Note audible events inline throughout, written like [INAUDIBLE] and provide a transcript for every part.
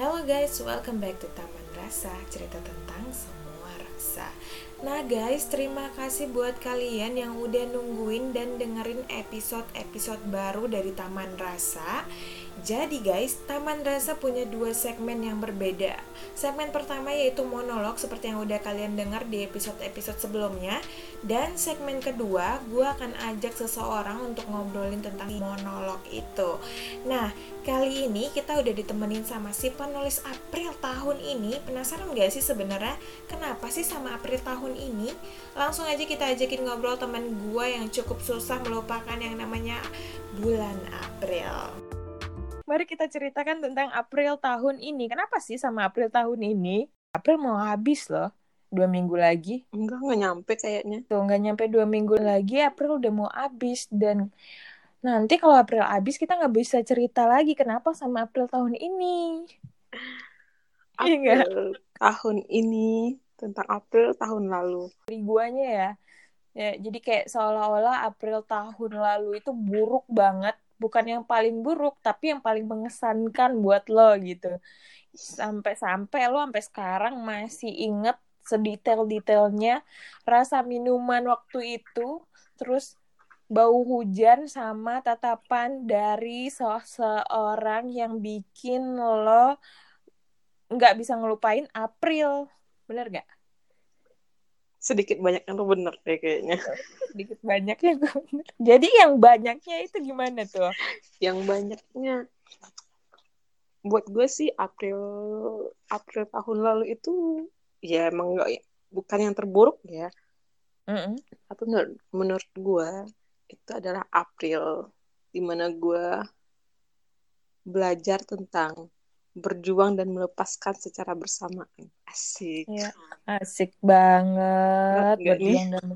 Halo guys, welcome back to Taman Rasa, cerita tentang semua rasa. Nah guys, terima kasih buat kalian yang udah nungguin dan dengerin episode-episode baru dari Taman Rasa. Jadi guys, Taman Rasa punya dua segmen yang berbeda. Segmen pertama yaitu monolog seperti yang udah kalian dengar di episode-episode sebelumnya. Dan segmen kedua, gue akan ajak seseorang untuk ngobrolin tentang monolog itu. Nah, kali ini kita udah ditemenin sama si penulis April tahun ini. Penasaran gak sih sebenarnya kenapa sih sama April tahun ini? Langsung aja kita ajakin ngobrol teman gue yang cukup susah melupakan yang namanya bulan April mari kita ceritakan tentang April tahun ini. Kenapa sih sama April tahun ini? April mau habis loh. Dua minggu lagi. Enggak, nggak nyampe kayaknya. Tuh, nggak nyampe dua minggu lagi, April udah mau habis. Dan nanti kalau April habis, kita nggak bisa cerita lagi kenapa sama April tahun ini. Iya April tahun ini, tentang April tahun lalu. Dari guanya ya. Ya, jadi kayak seolah-olah April tahun lalu itu buruk banget bukan yang paling buruk tapi yang paling mengesankan buat lo gitu sampai-sampai lo sampai sekarang masih inget sedetail-detailnya rasa minuman waktu itu terus bau hujan sama tatapan dari seseorang yang bikin lo nggak bisa ngelupain April bener gak? Sedikit banyaknya tuh bener deh kayaknya. [LAUGHS] Sedikit banyaknya bener jadi yang banyaknya itu gimana tuh? Yang banyaknya buat gue sih April April tahun lalu itu ya emang gak, bukan yang terburuk ya. Mm -hmm. tapi menurut, menurut gue itu adalah April di mana gue belajar tentang berjuang dan melepaskan secara bersamaan. Asik. Ya, asik banget berjuang dan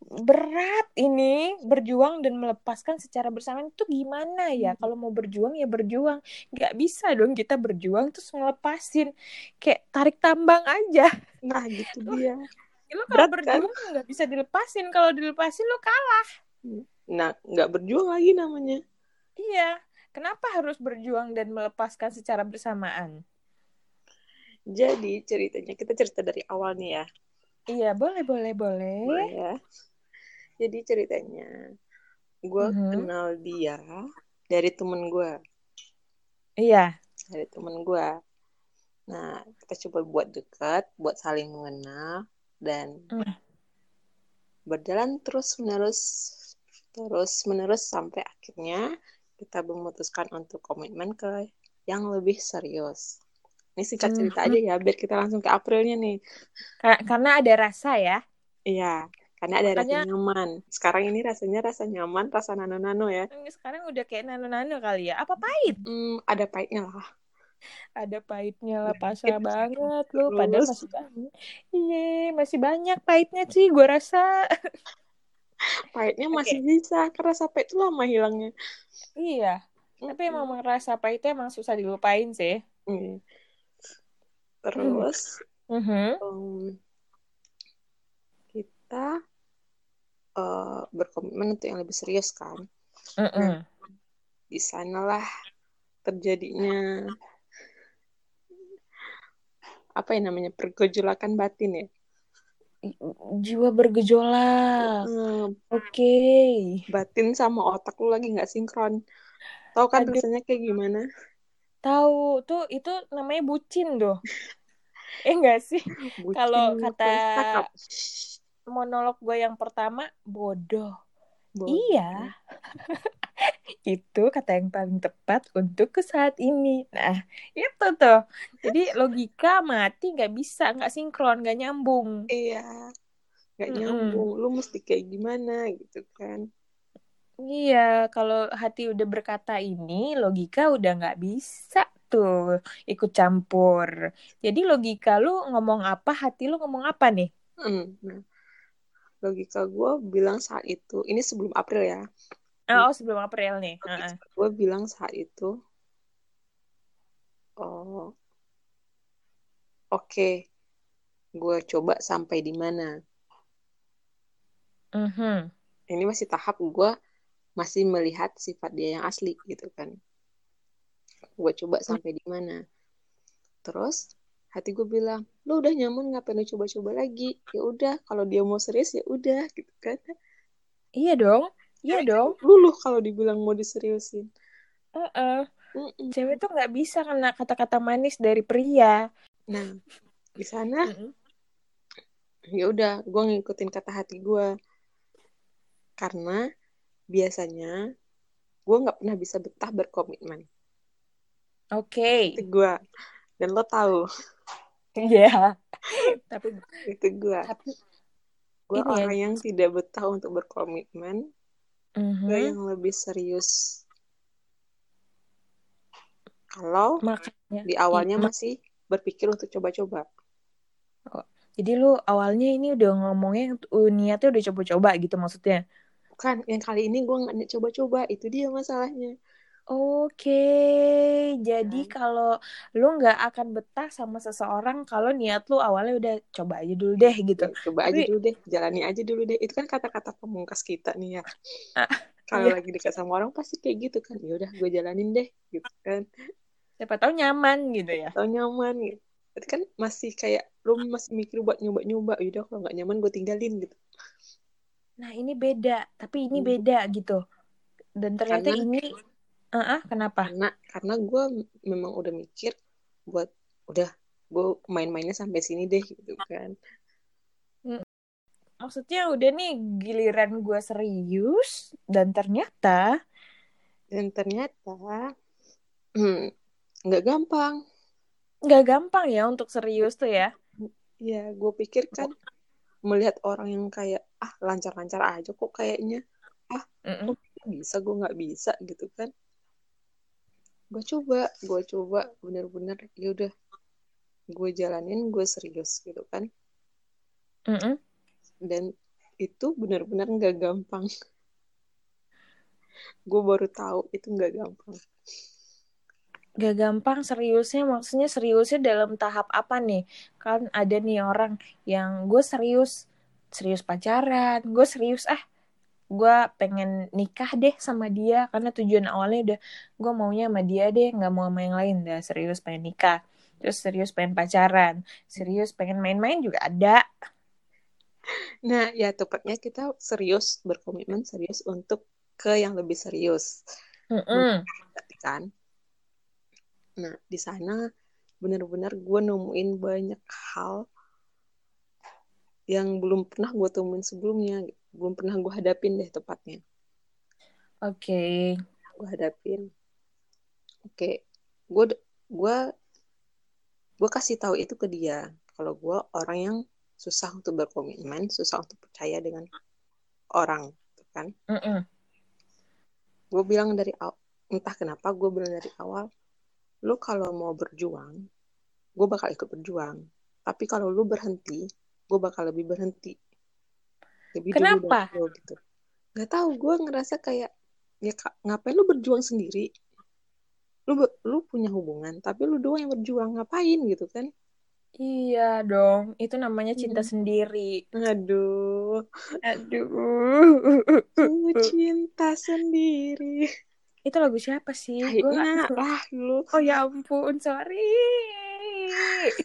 berat ini berjuang dan melepaskan secara bersamaan itu gimana ya? Hmm. Kalau mau berjuang ya berjuang, nggak bisa dong kita berjuang terus ngelepasin kayak tarik tambang aja. Nah gitu dia. Lo kalau kan? berjuang kan? nggak bisa dilepasin, kalau dilepasin lo kalah. Nah nggak berjuang lagi namanya. Iya, Kenapa harus berjuang dan melepaskan secara bersamaan? Jadi ceritanya kita cerita dari awal nih ya. Iya boleh boleh boleh. Boleh ya. Jadi ceritanya gue uh -huh. kenal dia dari temen gue. Iya. Dari temen gue. Nah kita coba buat dekat, buat saling mengenal dan uh. berjalan terus menerus terus menerus sampai akhirnya kita memutuskan untuk komitmen ke yang lebih serius. Ini singkat cerita aja ya, biar kita langsung ke Aprilnya nih. Karena ada rasa ya? Iya, karena ada Makanya... rasa nyaman. Sekarang ini rasanya rasa nyaman, rasa nano-nano ya. Sekarang udah kayak nano-nano kali ya. Apa pahit? Hmm, ada pahitnya lah. Ada pahitnya lah, pasrah banget loh. Padahal masih banyak. Iya, masih banyak pahitnya sih, gue rasa. [LAUGHS] pahitnya masih okay. bisa, karena sampai itu lama hilangnya. Iya. Mm-hmm. Tapi emang merasa itu emang susah dilupain sih. Mm. Terus mm-hmm. um, kita uh, berkomitmen untuk yang lebih serius kan. Mm-hmm. Nah, di sanalah terjadinya apa yang namanya pergejolakan batin ya jiwa bergejolak. Hmm, Oke. Okay. Batin sama otak lu lagi nggak sinkron. Tahu kan Aduh. rasanya kayak gimana? Tahu tuh itu namanya bucin doh. [LAUGHS] eh enggak sih? [LAUGHS] Kalau kata monolog gue yang pertama bodoh. Bodoh. Iya. [LAUGHS] itu kata yang paling tepat untuk ke saat ini. Nah, itu tuh. Jadi logika mati nggak bisa, nggak sinkron, nggak nyambung. Iya, nggak nyambung. Mm. Lu mesti kayak gimana gitu kan? Iya, kalau hati udah berkata ini, logika udah nggak bisa tuh ikut campur. Jadi logika lu ngomong apa, hati lu ngomong apa nih? Hmm. Logika gue bilang saat itu, ini sebelum April ya Oh, sebelum April nih. Uh -uh. Gue bilang saat itu, oh, oke, okay. gue coba sampai di mana. Uh mhm. -huh. Ini masih tahap gue masih melihat sifat dia yang asli gitu kan. Gue coba sampai di mana. terus hati gue bilang lo udah nyaman ngapain lo coba-coba lagi? Ya udah kalau dia mau serius ya udah gitu kan. Iya dong iya dong. luluh kalau dibilang mau diseriusin. Uh -uh. Mm -mm. cewek tuh nggak bisa kena kata-kata manis dari pria. Nah di sana mm -mm. ya udah gue ngikutin kata hati gue karena biasanya gue nggak pernah bisa betah berkomitmen. Oke. Okay. gue dan lo tahu Iya. tapi itu gue. Tapi gue orang ya. yang tidak betah untuk berkomitmen. Mm -hmm. Gue yang lebih serius. Kalau Makanya, di awalnya masih berpikir untuk coba-coba. Oh, jadi lu awalnya ini udah ngomongnya uh, niatnya udah coba-coba gitu maksudnya? Bukan, yang kali ini gue nggak coba-coba. Itu dia masalahnya. Oke, jadi hmm. kalau lu nggak akan betah sama seseorang kalau niat lu awalnya udah coba aja dulu deh gitu. Ya, coba Tapi... aja dulu deh, jalani aja dulu deh. Itu kan kata-kata pemungkas kita nih ya. Ah, kalau iya. lagi dekat sama orang pasti kayak gitu kan. Ya udah, gue jalanin deh, gitu kan. Siapa tahu nyaman gitu ya. Tahu nyaman gitu. Itu kan masih kayak lu masih mikir buat nyoba-nyoba. Yaudah kalau nggak nyaman gue tinggalin gitu. Nah ini beda, tapi ini hmm. beda gitu. Dan ternyata Karena... ini Uh -uh, kenapa? Karena karena gue memang udah mikir buat udah gue main-mainnya sampai sini deh gitu kan. Hmm. Maksudnya udah nih giliran gue serius dan ternyata dan ternyata [CLEARS THROAT] nggak gampang. Nggak gampang ya untuk serius tuh ya? Ya, gue pikir kan melihat orang yang kayak ah lancar-lancar aja kok kayaknya ah mm -mm. bisa gue nggak bisa gitu kan gue coba gue coba bener-bener ya udah. Gue jalanin gue serius gitu kan. Mm -mm. dan itu bener-bener nggak gampang. [LAUGHS] Gue baru tahu itu nggak gampang. Gak gampang seriusnya maksudnya seriusnya dalam tahap apa nih? Kan ada nih orang yang gue serius serius pacaran gue serius ah gue pengen nikah deh sama dia karena tujuan awalnya udah gue maunya sama dia deh nggak mau sama yang lain. Dah serius pengen nikah terus serius pengen pacaran serius pengen main-main juga ada. Nah ya tepatnya kita serius berkomitmen serius untuk ke yang lebih serius. Mm -mm. kan nah di sana benar-benar gue nemuin banyak hal yang belum pernah gue temuin sebelumnya belum pernah gue hadapin deh tepatnya oke okay. gue hadapin oke okay. gue gue gue kasih tahu itu ke dia kalau gue orang yang susah untuk berkomitmen susah untuk percaya dengan orang kan mm -mm. gue bilang dari awal entah kenapa gue bilang dari awal lu kalau mau berjuang gue bakal ikut berjuang tapi kalau lu berhenti gue bakal lebih berhenti lebih Kenapa? Dulu gitu. Gak tau, gue ngerasa kayak ya ngapain lu berjuang sendiri? Lu lu punya hubungan, tapi lu doang yang berjuang ngapain gitu kan? Iya dong, itu namanya cinta hmm. sendiri. Aduh, aduh, cinta sendiri. Itu lagu siapa sih? Kayaknya lah lu. Oh ya ampun, sorry.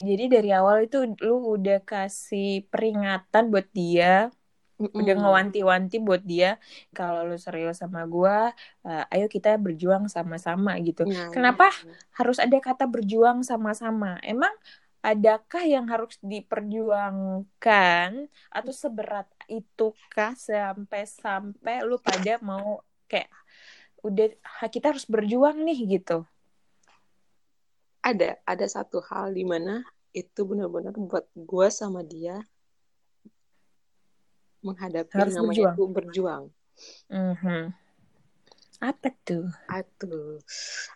Jadi dari awal itu lu udah kasih peringatan buat dia Mm-mm. udah ngewanti-wanti buat dia kalau lu serius sama gue uh, ayo kita berjuang sama-sama gitu nah, kenapa ya. harus ada kata berjuang sama-sama emang adakah yang harus diperjuangkan atau seberat itukah sampai-sampai lu pada mau kayak udah kita harus berjuang nih gitu ada ada satu hal di mana itu benar-benar buat gue sama dia menghadapi Harus namanya berjuang. itu berjuang. Mm-hmm. Apa tuh? Aduh,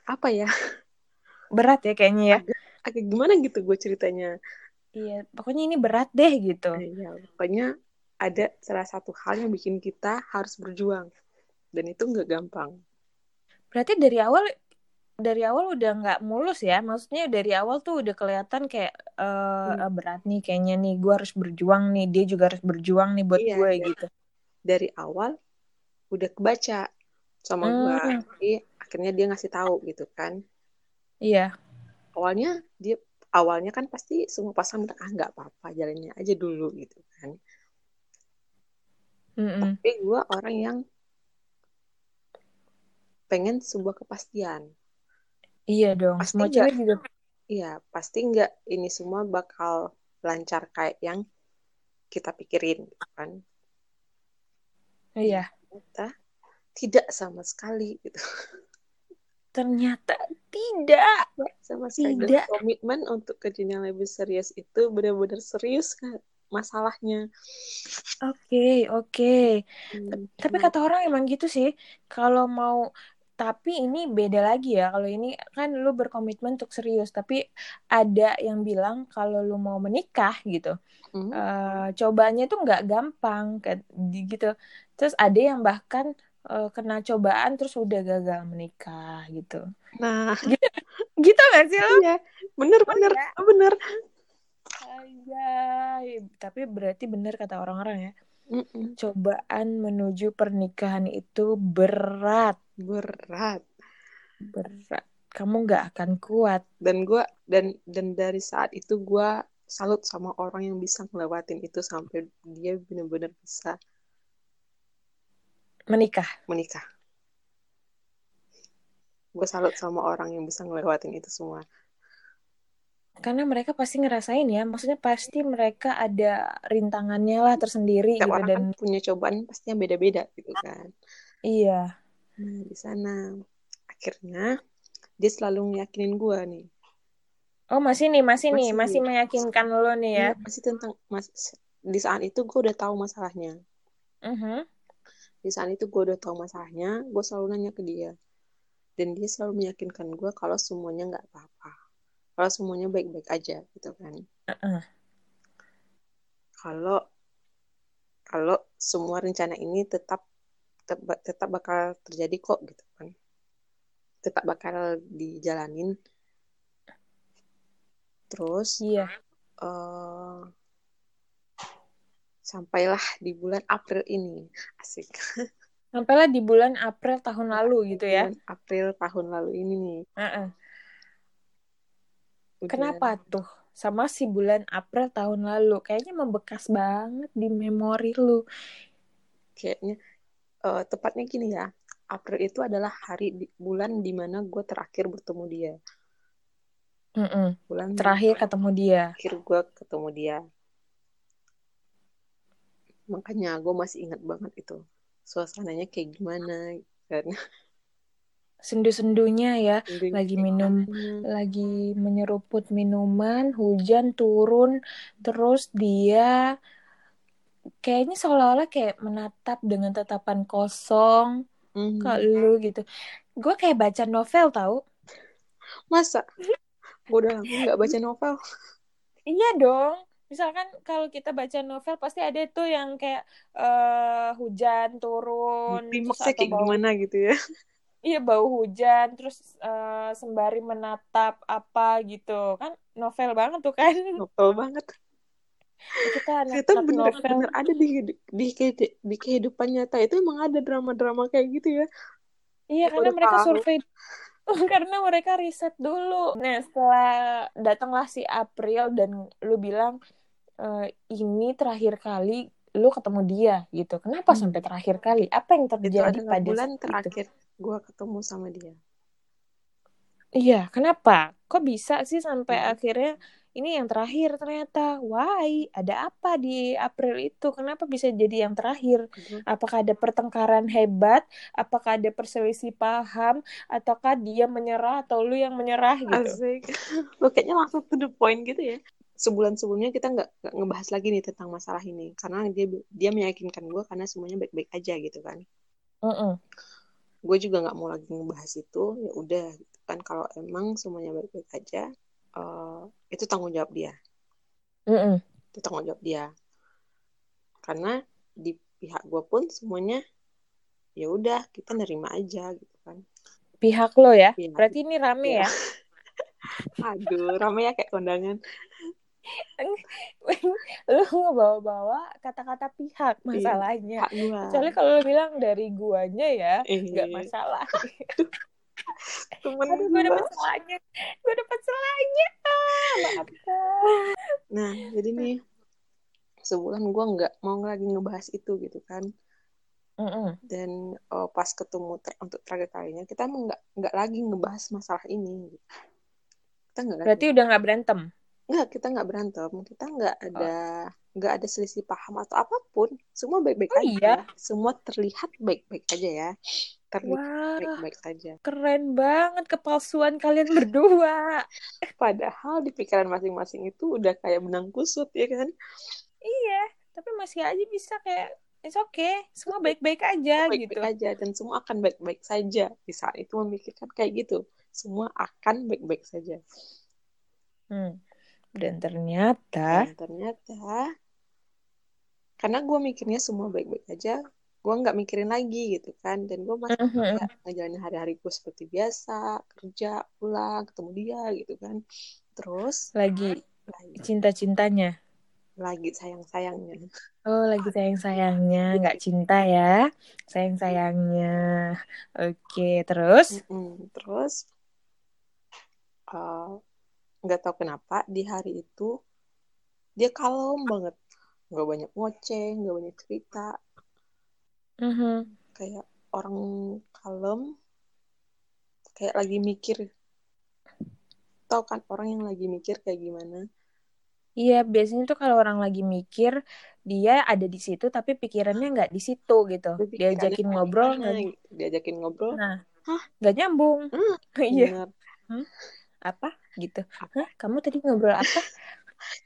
apa ya? [LAUGHS] Berat ya kayaknya ya. Agak, agak gimana gitu gue ceritanya. Iya, pokoknya ini berat deh gitu. Iya, pokoknya ada salah satu hal yang bikin kita harus berjuang. Dan itu nggak gampang. Berarti dari awal dari awal udah nggak mulus ya. Maksudnya dari awal tuh udah kelihatan kayak uh, hmm. berat nih kayaknya nih gue harus berjuang nih dia juga harus berjuang nih buat iya, gue gitu. dari awal udah kebaca sama hmm. gue jadi akhirnya dia ngasih tahu gitu kan. Iya. Awalnya dia awalnya kan pasti semua pasangan bilang ah nggak apa-apa jalannya aja dulu gitu kan. Mm -mm. tapi gue orang yang pengen sebuah kepastian iya dong pasti semua cewek juga iya pasti nggak ini semua bakal lancar kayak yang kita pikirin gitu kan. Iya. Ternyata tidak sama sekali gitu. [LAUGHS] Ternyata tidak. Sama sekali. Tidak. komitmen untuk yang lebih serius itu benar-benar serius kan masalahnya. Oke okay, oke. Okay. hmm. tapi kata orang emang gitu sih. Kalau mau tapi ini beda lagi ya kalau ini kan lu berkomitmen untuk serius tapi ada yang bilang kalau lu mau menikah gitu mm. uh, cobanya tuh nggak gampang kayak gitu. Terus ada yang bahkan uh, kena cobaan terus udah gagal menikah gitu. Nah. Gitu, gitu gak sih lo iya bener bener oh, ya? bener. Aja, tapi berarti bener kata orang-orang ya Mm-mm. Cobaan menuju pernikahan itu berat. Berat. Berat. Kamu nggak akan kuat. Dan gue dan dan dari saat itu gue salut sama orang yang bisa ngelewatin itu sampai dia benar-benar bisa menikah. Menikah. Gue salut sama orang yang bisa ngelewatin itu semua karena mereka pasti ngerasain ya maksudnya pasti mereka ada rintangannya lah tersendiri Setiap gitu orang dan kan punya cobaan pasti yang beda-beda gitu kan. iya. Nah di sana. Akhirnya dia selalu ngeyakinin gue nih. Oh masih nih masih, masih nih masih. meyakinkan lo nih ya. Iya, masih tentang mas di saat itu gue udah tahu masalahnya. Uh -huh. di saat itu gue udah tahu masalahnya gue selalu nanya ke dia. Dan dia selalu meyakinkan gue kalau semuanya nggak apa-apa kalau semuanya baik-baik aja gitu kan. Uh-uh. kalau kalau semua rencana ini tetap tetap, tetap bakal terjadi kok gitu kan. Tetap bakal dijalanin. Terus iya. uh, sampailah di bulan April ini. Asik. [LAUGHS] Sampailah di bulan April tahun lalu gitu ya. April tahun lalu ini nih uh-uh. Kenapa tuh? Sama si bulan April tahun lalu. Kayaknya membekas banget di memori lu. Kayaknya uh, tepatnya gini ya. April itu adalah hari di, bulan di mana gue terakhir bertemu dia. Mm -mm. Bulan terakhir ketemu dia. Terakhir gue ketemu dia. Makanya gue masih ingat banget itu. Suasananya kayak gimana. Karena [LAUGHS] sendu-sendunya ya. Sendu lagi minum hmm. lagi menyeruput minuman hujan turun terus dia kayaknya seolah-olah kayak menatap dengan tatapan kosong. Hmm. ke lu gitu. Gue kayak baca novel tau. Masa? [LAUGHS] Gue udah lama nggak baca novel? Iya dong. Misalkan kalau kita baca novel pasti ada tuh yang kayak uh, hujan turun klimaksnya kayak bau... gimana gitu ya iya bau hujan terus uh, sembari menatap apa gitu. Kan novel banget tuh kan? [LAUGHS] Novel banget. Kita kita bener, novel. bener ada di, di di di kehidupan nyata. Itu emang ada drama-drama kayak gitu ya. Iya Aku karena mereka tahu. survei [LAUGHS] karena mereka riset dulu. Nah setelah datanglah si April dan lu bilang e, ini terakhir kali lu ketemu dia gitu. Kenapa hmm. sampai terakhir kali? Apa yang terjadi itu pada bulan terakhir itu? Gue ketemu sama dia. Iya kenapa? Kok bisa sih sampai hmm. akhirnya ini yang terakhir ternyata? Why? Ada apa di April itu? Kenapa bisa jadi yang terakhir? Hmm. apakah ada pertengkaran hebat? Apakah ada perselisih paham? Ataukah dia menyerah atau lu yang menyerah gitu? Asik. [LAUGHS] lo kayaknya langsung to the point gitu ya. Sebulan sebelumnya kita nggak ngebahas lagi nih tentang masalah ini. Karena dia dia meyakinkan gue karena semuanya baik-baik aja gitu kan. Uh -uh gue juga nggak mau lagi ngebahas itu. Ya udah gitu kan. Kalau emang semuanya baik-baik aja uh, itu tanggung jawab dia. Mm -mm. itu tanggung jawab dia. Karena di pihak gue pun semuanya ya udah kita nerima aja gitu kan. Pihak lo ya? Pihak. berarti ini rame ya, ya? [LAUGHS] aduh rame ya kayak kondangan lu ngebawa-bawa kata-kata pihak iya, masalahnya. iya, kecuali kalau lu bilang dari guanya ya nggak eh. masalah. Temen Aduh, gue dapet salahnya. Gue dapet ah, maaf. Nah jadi nih sebulan gue nggak mau lagi ngebahas itu gitu kan. Mm -mm. dan uh, pas ketemu ter untuk terakhir kalinya kita nggak nggak lagi ngebahas masalah ini. Gitu. kita nggak berarti lagi. udah nggak berantem nggak kita nggak berantem. Kita nggak ada nggak oh. ada selisih paham atau apa pun. Semua baik-baik oh, aja. Iya? semua terlihat baik-baik aja ya. Terlihat baik-baik saja keren banget kepalsuan kalian berdua. [LAUGHS] Padahal di pikiran masing-masing itu udah kayak benang kusut ya kan? Iya tapi masih aja bisa kayak it's okay. Semua baik-baik aja baik -baik gitu. aja dan semua akan baik-baik saja. Di saat itu memikirkan kayak gitu. Semua akan baik-baik saja. Hmm. Dan ternyata dan ternyata karena gue mikirnya semua baik-baik aja gue nggak mikirin lagi gitu kan dan gue masih mm -hmm. ngejalanin hari-hari gue seperti biasa kerja pulang ketemu dia gitu kan terus lagi, lagi. cinta-cintanya lagi sayang-sayangnya. Oh, lagi sayang-sayangnya, nggak cinta ya, sayang-sayangnya. Oke, terus? Mm-mm. Terus uh, nggak tahu kenapa di hari itu dia kalem banget, nggak banyak ngoceh, nggak banyak cerita. Mm-hmm. Kayak orang kalem, kayak lagi mikir. Tahu kan orang yang lagi mikir kayak gimana? Iya, biasanya tuh kalau orang lagi mikir, dia ada di situ tapi pikirannya nggak di situ gitu. Diajakin ngobrol, nggak diajakin ngobrol. Nah, hah, nggak nyambung. Hmm, [LAUGHS] iya. Hmm? Apa gitu? Hah, kamu tadi ngobrol apa?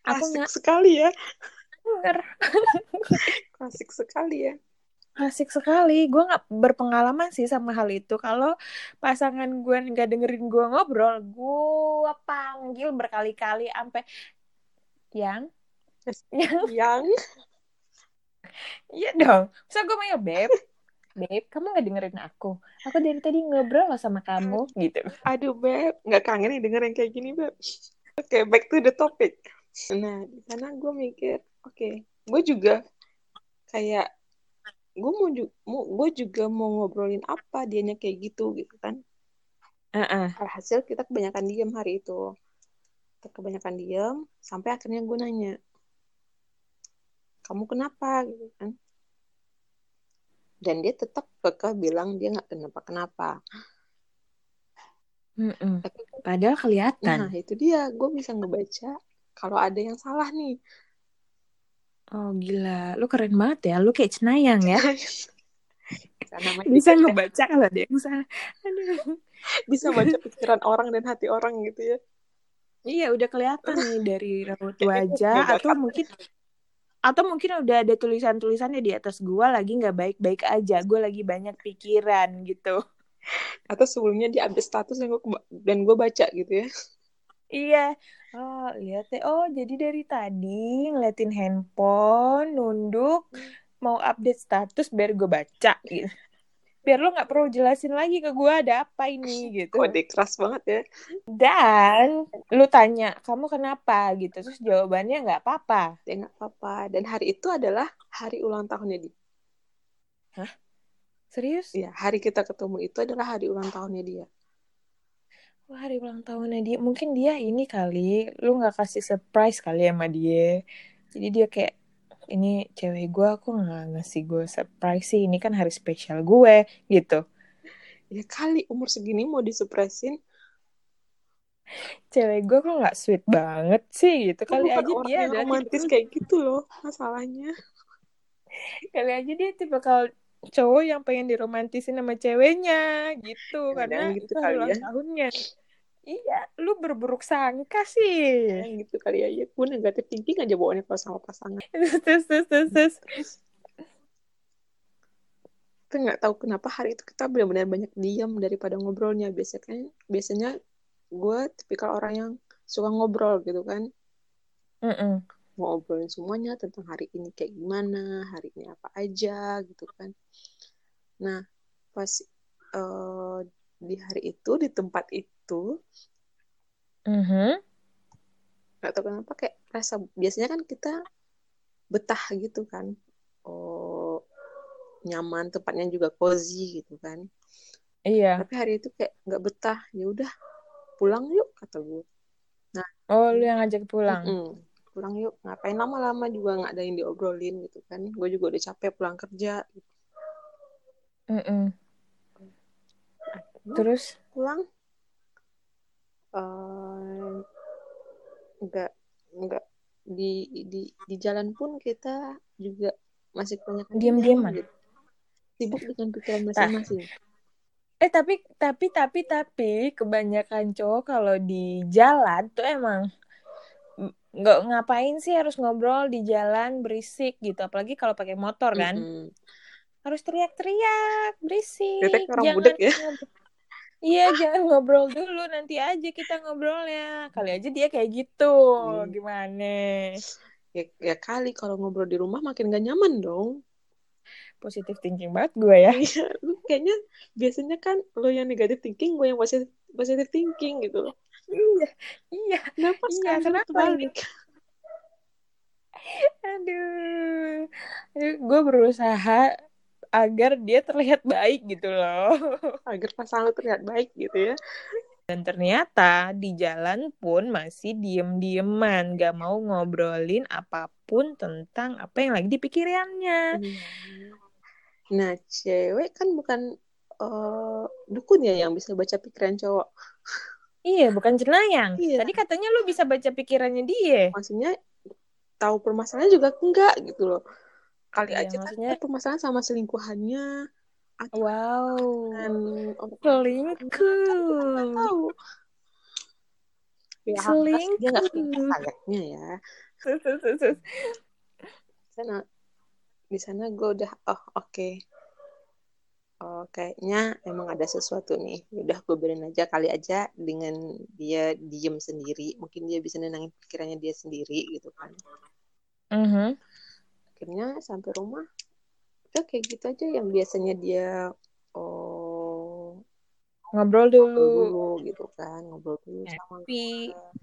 [LAUGHS] Aku nggak sekali ya. Klasik [LAUGHS] sekali ya. Asik sekali. Gue nggak berpengalaman sih sama hal itu. Kalau pasangan gue nggak dengerin gue ngobrol, gue panggil berkali-kali sampai yang [LAUGHS] yang yang iya dong masa gue mau ya beb beb kamu nggak dengerin aku? Aku dari tadi ngobrol sama kamu gitu. Aduh beb nggak kangen nih dengerin kayak gini beb. Oke okay, back to the topic. Nah di sana gue mikir oke okay, gue juga kayak gue mau mau gue juga mau ngobrolin apa dianya kayak gitu gitu kan. Uh -uh. alhasil kita kebanyakan diem hari itu. Kebanyakan diem sampai akhirnya gue nanya kamu kenapa? Gitu kan dan dia tetap kekeh bilang dia nggak kenapa kenapa Mm-mm. Tapi, padahal kelihatan. Nah itu dia. Gue bisa ngebaca kalau ada yang salah nih. Oh gila. Lu keren banget ya. Lu kayak cenayang ya. Bisa ngebaca kalau ada yang salah. Aduh. bisa baca pikiran orang dan hati orang gitu ya. Iya, udah kelihatan nih dari raut wajah atau mungkin atau mungkin udah ada tulisan-tulisannya di atas gua lagi nggak baik-baik aja, gua lagi banyak pikiran gitu. Atau sebelumnya dia update status yang gua dan gue baca gitu ya. Iya. Oh, lihat deh. Oh, jadi dari tadi ngeliatin handphone, nunduk, mau update status biar gue baca gitu biar lo nggak perlu jelasin lagi ke gue ada apa ini gitu. kode keras banget ya. Dan lu tanya kamu kenapa? gitu. Terus jawabannya nggak apa-apa. Ya nggak apa-apa. Dan hari itu adalah hari ulang tahunnya dia hah? Serius? Ya hari kita ketemu itu adalah hari ulang tahunnya dia. Wah, hari ulang tahunnya dia. Mungkin dia ini kali lu nggak kasih surprise kali sama dia. Jadi dia kayak ini cewek gue aku nggak ngasih gue surprise sih ini kan hari spesial gue gitu. Ya kali umur segini mau disupresin cewek gue kok nggak sweet banget sih gitu. Kali aja dia ada romantis kayak gitu loh masalahnya. Kali aja dia tipe kalau cowok yang pengen diromantisin sama ceweknya gitu. Ya, karena gitu itu kali ya. tahunnya Iya, lu berburuk sangka sih. Ya, gitu kali aja. Gue negatif thinking aja bawaannya kalau sama pasangan. [LAUGHS] terus, terus, terus, terus. Kita nggak tahu kenapa hari itu kita benar-benar banyak diam daripada ngobrolnya. Biasanya biasanya gue tipikal orang yang suka ngobrol gitu kan. Mm -mm. Mau ngobrolin semuanya tentang hari ini kayak gimana, hari ini apa aja gitu kan. Nah, pas uh, di hari itu, di tempat itu, itu mm-hmm. Gak tau kenapa kayak rasa biasanya kan kita betah gitu kan. Oh nyaman tempatnya juga cozy gitu kan. Iya. Tapi hari itu kayak nggak betah. Ya udah pulang yuk kata gue nah oh lu yang ngajak pulang? Mm -mm. pulang yuk. Ngapain lama-lama juga nggak ada yang diobrolin gitu kan. Gue juga udah capek pulang kerja. Gitu. mm -mm. terus? pulang uh, nggak nggak di di di jalan pun kita juga masih banyak diam-diaman gitu. sibuk dengan pikiran masing-masing. Eh tapi tapi tapi tapi kebanyakan cowok kalau di jalan tuh emang nggak ngapain sih harus ngobrol di jalan berisik gitu. Apalagi kalau pakai motor kan. Mm -hmm. harus teriak-teriak berisik. Orang jangan ya Iya, jangan ngobrol [LAUGHS] dulu, nanti aja kita ngobrolnya. Kali aja dia kayak gitu, hmm. gimana? Ya, ya kali kalau ngobrol di rumah makin gak nyaman dong. Positif thinking banget gue ya. Iya, kayaknya biasanya kan lo yang negatif thinking, gue yang positif positif thinking gitu loh. Iya, iya. Kenapa iya, kenapa ini? Aduh, gue berusaha agar dia terlihat baik gitu loh. [LAUGHS] Agar pasangan terlihat baik gitu ya. Dan ternyata di jalan pun masih diem-dieman, gak mau ngobrolin apa pun tentang apa yang lagi dipikirannya. Iya. Nah, cewek kan bukan uh, dukun ya yang bisa baca pikiran cowok. Iya, bukan cenayang. Iya. Tadi katanya lu bisa baca pikirannya dia. Maksudnya tahu permasalahannya juga enggak gitu loh kali iya, aja kan maksudnya... kan permasalahan sama selingkuhannya. Atau wow. selingkuh. tahu. Ya, selingkuh dia nggak kayaknya ya. Sana di sana gue udah oh oke. Okay. oh kayaknya emang ada sesuatu nih. Udah gue berin aja kali aja dengan dia diem sendiri. Mungkin dia bisa nenangin pikirannya dia sendiri gitu kan. Mm -hmm akhirnya sampai rumah udah kayak gitu aja. Yang biasanya dia oh ngobrol dulu. ngobrol dulu gitu kan ngobrol dulu Happy. sama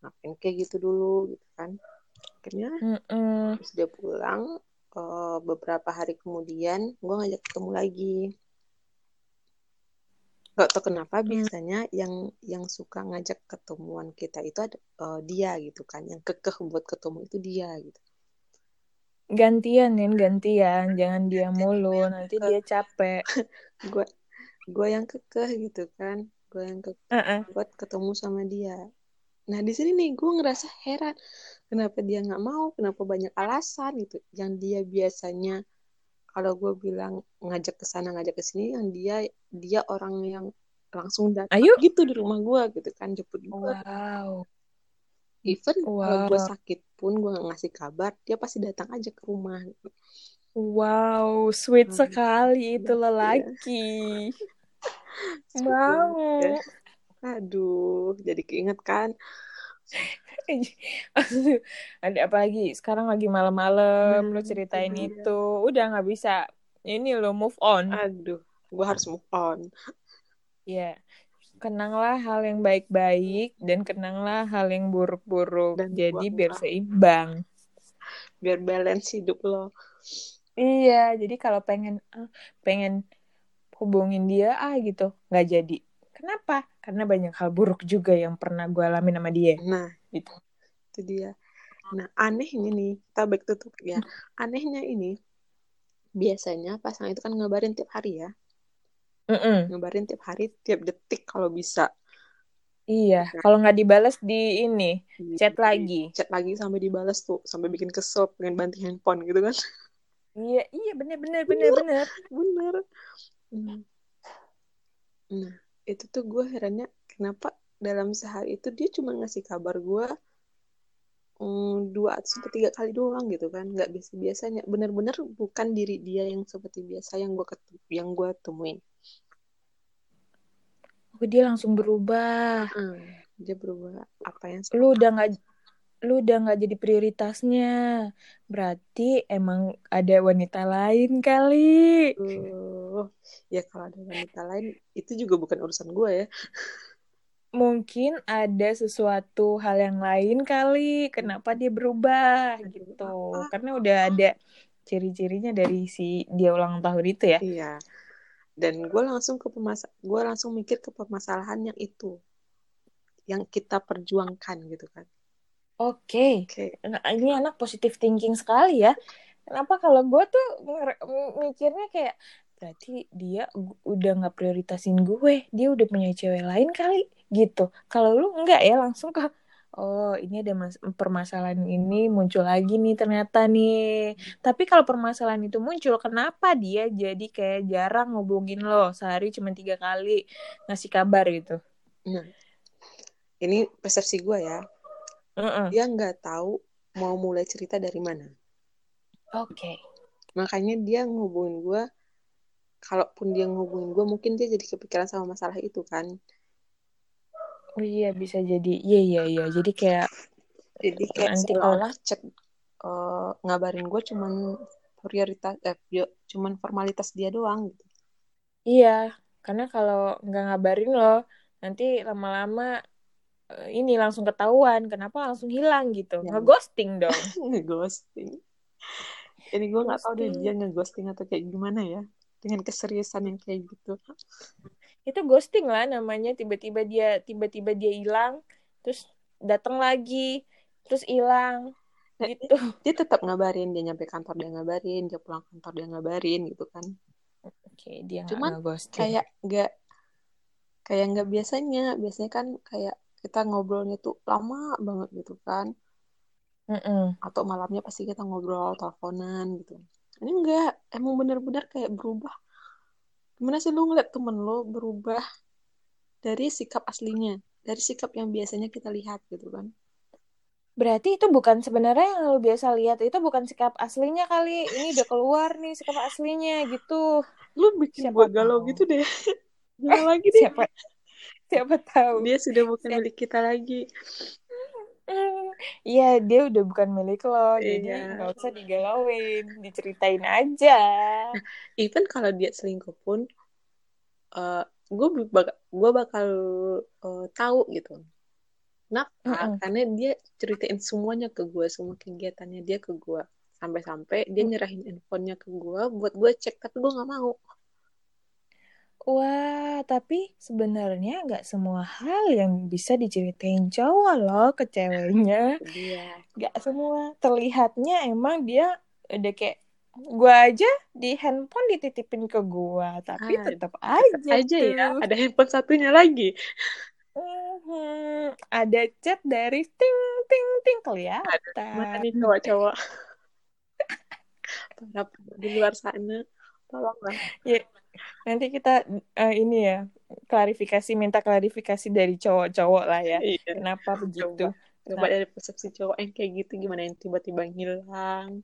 ngapain kayak gitu dulu gitu kan. Akhirnya mm -mm. terus dia pulang uh, beberapa hari kemudian gue ngajak ketemu lagi. Gak tau kenapa mm. biasanya yang yang suka ngajak ketemuan kita itu ada uh, dia gitu kan. Yang kekeh buat ketemu itu dia gitu gantian nih gantian. Jangan dia mulu. nanti dia capek. [LAUGHS] Gue gue yang kekeh gitu kan. Gue yang kekeh uh -uh. buat ketemu sama dia. Nah di sini nih gue ngerasa heran. Kenapa dia nggak mau? Kenapa banyak alasan gitu? Yang dia biasanya kalau gue bilang ngajak ke sana ngajak ke sini yang dia dia orang yang langsung datang Ayo. gitu di rumah gue gitu kan jemput gue wow even wow. kalau gue sakit pun gue gak ngasih kabar dia pasti datang aja ke rumah wow sweet hmm. sekali itu iya. lelaki [LAUGHS] mau ya. aduh jadi keinget kan [LAUGHS] ada apa lagi sekarang lagi malam-malam hmm, lo ceritain iya. itu udah nggak bisa ini lo move on aduh gue harus move on ya yeah kenanglah hal yang baik-baik dan kenanglah hal yang buruk-buruk. Jadi biar seimbang. Biar balance hidup lo. Iya, jadi kalau pengen ah, pengen hubungin dia ah gitu, nggak jadi. Kenapa? Karena banyak hal buruk juga yang pernah gue alami sama dia. Nah, itu. Itu dia. Nah, anehnya nih, kita baik tutup ya. Anehnya ini, biasanya pasangan itu kan ngabarin tiap hari ya Mm-mm. ngabarin tiap hari tiap detik kalau bisa. Iya nah. kalau nggak dibalas di ini di, chat lagi. chat lagi sampai dibalas tuh sampai bikin kesel pengen banting handphone gitu kan. Iya iya bener bener bener bener bener. hmm. nah itu tuh gue herannya kenapa dalam sehari itu dia cuma ngasih kabar gue mm, dua atau tiga kali doang gitu kan nggak biasa biasanya bener-bener bukan diri dia yang seperti biasa yang gue yang gue temuin dia langsung berubah. Hmm, dia berubah. Apa yang lu udah nggak lu udah nggak jadi prioritasnya. Berarti emang ada wanita lain kali. Uh, ya kalau ada wanita lain itu juga bukan urusan gue ya. Mungkin ada sesuatu hal yang lain kali. Kenapa dia berubah? Gitu. karena udah ada ciri-cirinya dari si dia ulang tahun itu ya. Iya dan gue langsung ke pemas gue langsung mikir ke permasalahan yang itu yang kita perjuangkan gitu kan Oke, okay. okay. nah, ini anak positif thinking sekali ya. Kenapa kalau gue tuh mikirnya kayak berarti dia udah nggak prioritasin gue, dia udah punya cewek lain kali gitu. Kalau lu enggak ya langsung ke oh ini ada mas permasalahan ini muncul lagi nih ternyata nih. Tapi kalau permasalahan itu muncul, kenapa dia jadi kayak jarang ngubungin lo sehari cuma tiga kali ngasih kabar gitu? Nah, ini persepsi gue ya uh-uh. dia nggak tahu mau mulai cerita dari mana oke okay. makanya dia ngubungin gue kalaupun dia ngubungin gue mungkin dia jadi kepikiran sama masalah itu kan oh iya bisa jadi. Iya iya iya. Jadi kayak jadi kayak nanti seolah cek uh, ngabarin gue cuman prioritas eh cuman formalitas dia doang gitu. Iya karena kalau nggak ngabarin lo nanti lama-lama Eh, ini langsung ketahuan kenapa langsung hilang gitu. Ya. ngeghosting dong. [LAUGHS] Ngeghosting. Ini gue nggak tahu deh dia ngeghosting atau kayak gimana ya dengan keseriusan yang kayak gitu itu ghosting lah namanya. Tiba-tiba dia tiba-tiba dia hilang terus datang lagi terus hilang nah, gitu. [LAUGHS] dia, tetap ngabarin dia nyampe kantor dia ngabarin dia pulang kantor dia ngabarin gitu kan. Oke okay, dia cuman kayak nggak kayak nggak biasanya. Biasanya kan kayak kita ngobrolnya tuh lama banget gitu kan. Mm-mm. atau malamnya pasti kita ngobrol teleponan gitu. Ini enggak emang bener-bener kayak berubah gimana sih lu ngeliat temen lo berubah dari sikap aslinya dari sikap yang biasanya kita lihat gitu kan? Berarti itu bukan sebenarnya yang lo biasa lihat itu bukan sikap aslinya kali. Ini udah keluar nih sikap aslinya gitu. Lu bikin gue galau gitu deh. [LAUGHS] Gila lagi deh. Siapa siapa tahu. Dia sudah bukan siapa... milik kita lagi Iya, dia udah bukan milik lo, iya. jadi nggak usah digalauin, diceritain aja. Nah, [LAUGHS] even kalau dia selingkuh pun, uh, gue bakal gue bakal uh, tahu gitu. Nah, mm -mm. karena dia ceritain semuanya ke gue, semua kegiatannya dia ke gue, sampai-sampai dia nyerahin handphonenya ke gue, buat gue cek, tapi gue nggak mau. Wah, tapi sebenarnya nggak semua hal yang bisa diceritain cowok loh ke ceweknya. [LAUGHS] Iya. Nggak semua. Terlihatnya emang dia udah kayak gua aja di handphone dititipin ke gua, tapi ah, tetap aja aja ya, tuh. ya. Ada handphone satunya lagi. Hmm, ada chat dari ting ting ting kelihatan. Mana nih cowok-cowok? [LAUGHS] di luar sana, tolonglah. Ya, Nanti kita uh, ini ya klarifikasi minta klarifikasi dari cowok-cowok lah ya. Iya. Kenapa begitu? Coba, coba nah. dari persepsi cowok yang kayak gitu gimana yang tiba-tiba ngilang.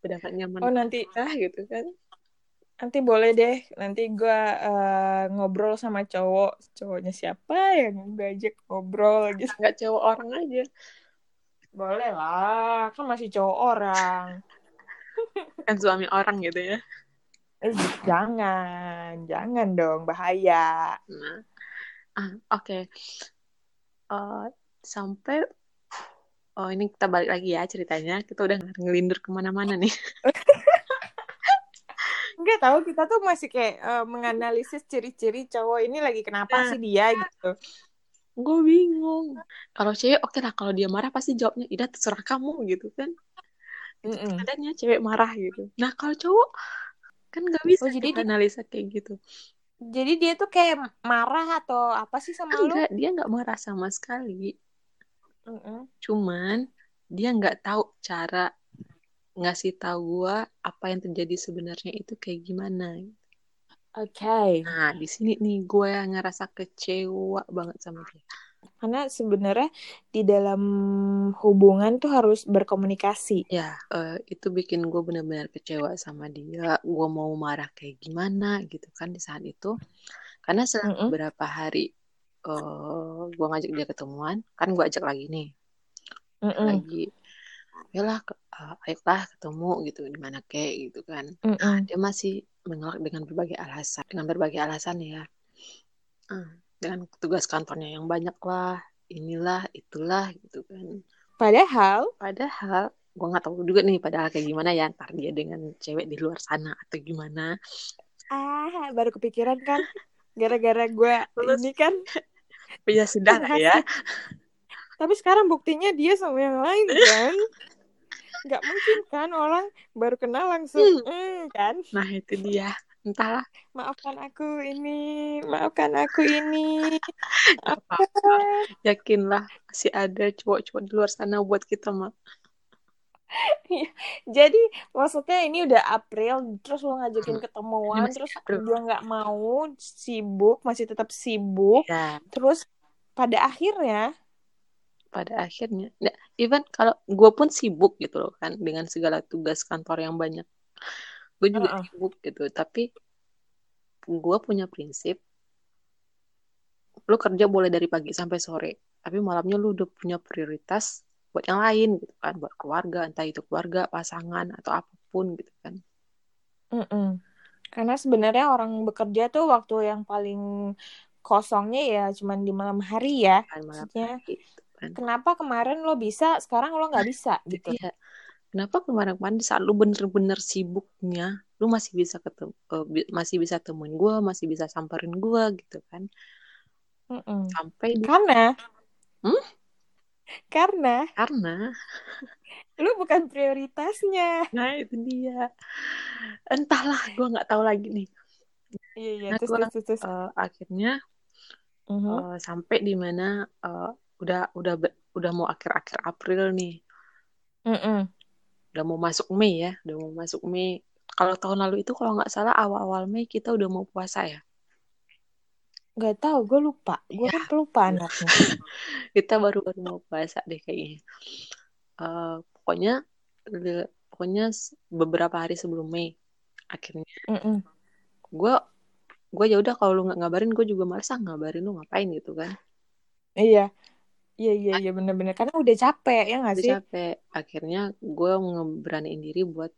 Udah gak nyaman. Oh nanti ah gitu kan. Nanti boleh deh, nanti gue uh, ngobrol sama cowok, cowoknya siapa yang gue ajak ngobrol gitu. Gak cowok orang aja. Boleh lah, kan masih cowok orang. kan suami orang gitu ya. Eh, jangan, jangan dong, bahaya. Nah, ah, oke. Okay. Uh, eh, sampai oh ini kita balik lagi ya ceritanya. Kita udah ngelindur ke mana-mana nih. [LAUGHS] Enggak tahu kita tuh masih kayak uh, menganalisis ciri-ciri cowok ini lagi kenapa nah, sih dia gitu. Gue bingung. Kalau cewek oke okay lah kalau dia marah pasti jawabnya, "Ida terserah kamu" gitu kan. Mm -mm. Kadangnya cewek marah gitu. Nah, kalau cowok kan nggak bisa oh, jadi analisa kayak gitu jadi dia tuh kayak marah atau apa sih sama Enggak, lu? dia nggak marah sama sekali mm -mm. cuman dia nggak tahu cara ngasih tahu gua apa yang terjadi sebenarnya itu kayak gimana Oke. Okay. Nah, di sini nih gue yang ngerasa kecewa banget sama dia karena sebenarnya di dalam hubungan tuh harus berkomunikasi. Ya uh, itu bikin gue benar-benar kecewa sama dia. Gue mau marah kayak gimana gitu kan di saat itu. Karena setelah mm -hmm. beberapa hari uh, eh, gue ngajak dia ketemuan kan gue ajak lagi nih. Mm -hmm. lagi lah uh, ayolah ketemu gitu di mana kayak gitu kan. Mm -hmm. dia masih menolak dengan berbagai alasan dengan berbagai alasan ya. Uh, dengan tugas kantornya yang banyak lah inilah itulah gitu kan. Padahal padahal gue nggak tahu juga nih padahal kayak gimana ya ntar dia dengan cewek di luar sana atau gimana. Ah baru kepikiran kan gara-gara gue ini kan. [LAUGHS] punya sudah ya? [LAUGHS] Tapi sekarang buktinya dia sama yang lain kan. Nggak mungkin kan orang baru kenal langsung hmm. Mm, kan. Nah itu dia entahlah. Maafkan aku ini maafkan aku ini. [LAUGHS] Apa? Yakinlah masih ada cowok-cowok di luar sana buat kita mak. Jadi maksudnya ini udah April terus lo ngajakin hmm. ketemuan terus April. dia nggak mau sibuk masih tetap sibuk ya. terus pada akhirnya pada akhirnya. Nah, even kalau gue pun sibuk gitu loh kan dengan segala tugas kantor yang banyak gue juga uh -uh. sibuk gitu tapi gue punya prinsip lu kerja boleh dari pagi sampai sore tapi malamnya lu udah punya prioritas buat yang lain gitu kan buat keluarga entah itu keluarga pasangan atau apa pun gitu kan. Mm -mm. karena sebenarnya orang bekerja tuh waktu yang paling kosongnya ya cuman di malam hari ya. Maksudnya gitu kan. kenapa kemarin lo bisa sekarang lo nggak bisa gitu. Ya kenapa kemarin-kemarin saat lu bener-bener sibuknya lu masih bisa ketemu uh, masih bisa temuin gue masih bisa samperin gue gitu kan mm -mm. sampai di... karena hmm? karena karena lu bukan prioritasnya nah itu dia entahlah gue nggak tahu lagi nih iya iya nah, terus, gua, terus, terus. Uh, akhirnya uh -huh. uh, sampai di mana uh, udah udah udah mau akhir-akhir April nih. Mm -mm. Udah mau masuk Mei ya, udah mau masuk Mei. Kalau tahun lalu itu kalau nggak salah awal-awal Mei kita udah mau puasa ya. Gak tahu, gue lupa. Gue ya. kan pelupa anaknya. [LAUGHS] kita baru-baru mau puasa deh kayaknya. Uh, pokoknya pokoknya beberapa hari sebelum Mei akhirnya mm -mm. gue gue ya udah kalau lu nggak ngabarin gue juga males ah ngabarin lu ngapain gitu kan iya Iya iya iya bener-bener karena udah capek ya nggak sih? capek. Akhirnya gue ngeberaniin diri buat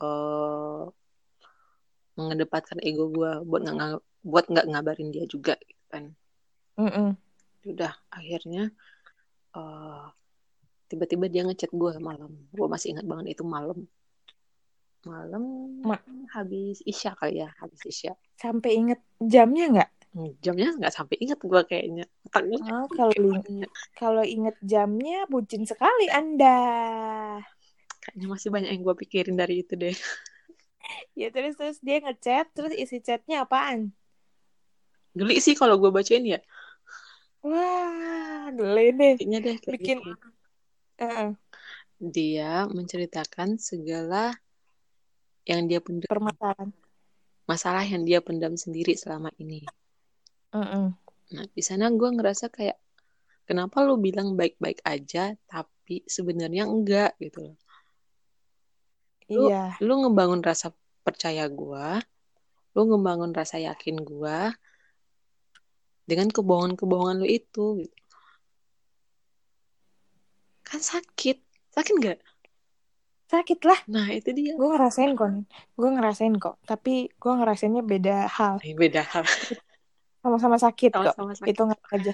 uh, mengedepankan ego gue buat nggak buat nggak ngabarin dia juga gitu kan. Mm -mm. Udah akhirnya uh, tiba-tiba dia ngechat gue malam. Gue masih ingat banget itu malam. Malam Ma habis isya kali ya, habis isya. Sampai inget jamnya nggak? Jamnya nggak sampai inget gue kayaknya. Oh, kalau inget kalau inget jamnya bucin sekali anda. Kayaknya masih banyak yang gue pikirin dari itu deh. [LAUGHS] Ya terus terus dia ngechat terus isi chatnya apaan? Geli sih kalau gue bacain ya. Wah geli deh. Kayaknya deh bikin gitu. uh. dia menceritakan segala yang dia pendam permasalahan. masalah yang dia pendam sendiri selama ini Mm-mm. Nah, di sana gue ngerasa kayak kenapa lu bilang baik-baik aja tapi sebenarnya enggak gitu loh. Lu, iya. lu ngebangun rasa percaya gue, lu ngebangun rasa yakin gue dengan kebohongan-kebohongan lu itu gitu. Kan sakit. Sakit nggak? Sakit lah. Nah, itu dia. Gue ngerasain kok. Gue ngerasain kok. Tapi gue ngerasainnya beda hal. Beda hal [LAUGHS] sama-sama sakit sama-sama kok sakit. itu nggak aja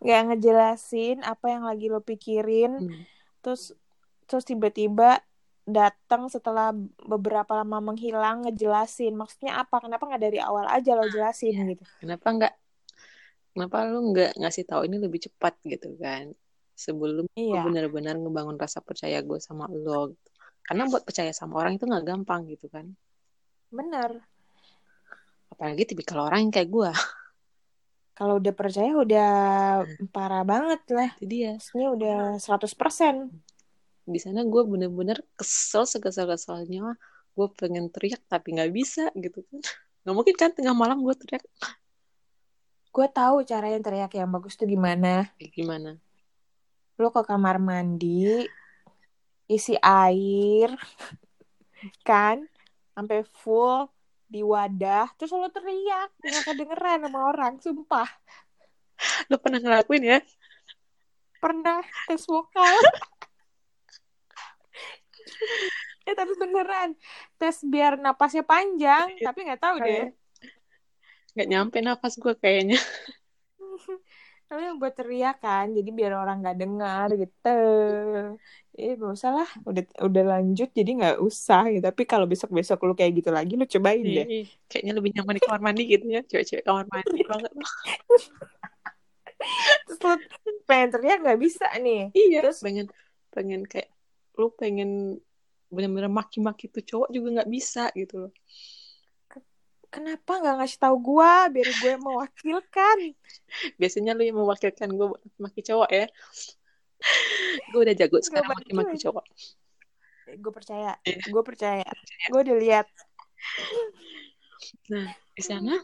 nggak ngejelasin apa yang lagi lo pikirin hmm. terus terus tiba-tiba datang setelah beberapa lama menghilang ngejelasin maksudnya apa kenapa nggak dari awal aja lo jelasin ya. gitu kenapa nggak kenapa lo nggak ngasih tahu ini lebih cepat gitu kan sebelum iya. benar-benar ngebangun rasa percaya gue sama lo gitu. karena buat percaya sama orang itu nggak gampang gitu kan benar apalagi tipikal orang yang kayak gue [LAUGHS] kalau udah percaya udah hmm. parah banget lah. Itu dia. Ini udah 100%. Di sana gue bener-bener kesel sekesal-kesalnya. Gue pengen teriak tapi nggak bisa gitu kan. [LAUGHS] Gak mungkin kan tengah malam gue teriak. Gue tahu caranya teriak yang bagus tuh gimana. Gimana? Lo ke kamar mandi, isi air, [LAUGHS] kan, sampai full, di wadah terus lo teriak nggak kedengeran sama orang sumpah. Lo pernah ngelakuin ya? Pernah tes vokal. Eh [LAUGHS] tapi beneran tes biar napasnya panjang tapi nggak tahu deh. Nggak nyampe napas gue kayaknya [LAUGHS] tapi buat teriak kan jadi biar orang nggak dengar gitu. Eh gak usah lah udah udah lanjut jadi nggak usah gitu. Tapi kalau besok besok lu kayak gitu lagi lu cobain deh. Kayaknya lebih nyaman di kamar mandi gitu ya cewek-cewek kamar mandi [LAUGHS] banget. Terus lu pengen teriak nggak bisa nih. Iya terus pengen pengen kayak lu pengen bener-bener maki-maki tuh cowok juga nggak bisa gitu loh kenapa nggak ngasih tahu gue biar gue mewakilkan? Biasanya lu yang mewakilkan gue buat maki cowok ya. Gue udah jago sekarang maki-maki cowok. gue percaya. Yeah. gue percaya. Gue udah lihat. Nah di sana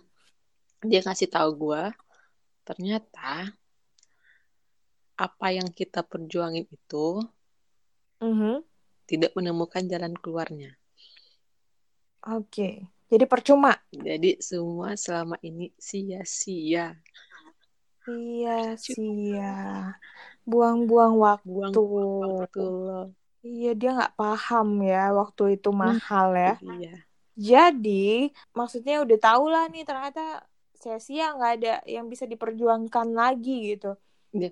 dia ngasih tahu gue ternyata apa yang kita perjuangin itu mm -hmm. tidak menemukan jalan keluarnya. Oke. okay. Jadi percuma jadi semua selama ini sia-sia sia-sia buang-buang waktu buang waktu loh Iya dia nggak paham ya waktu itu hmm, mahal ya. Iya. Jadi maksudnya udah tau lah nih ternyata sia-sia nggak ada yang bisa diperjuangkan lagi gitu. Dia,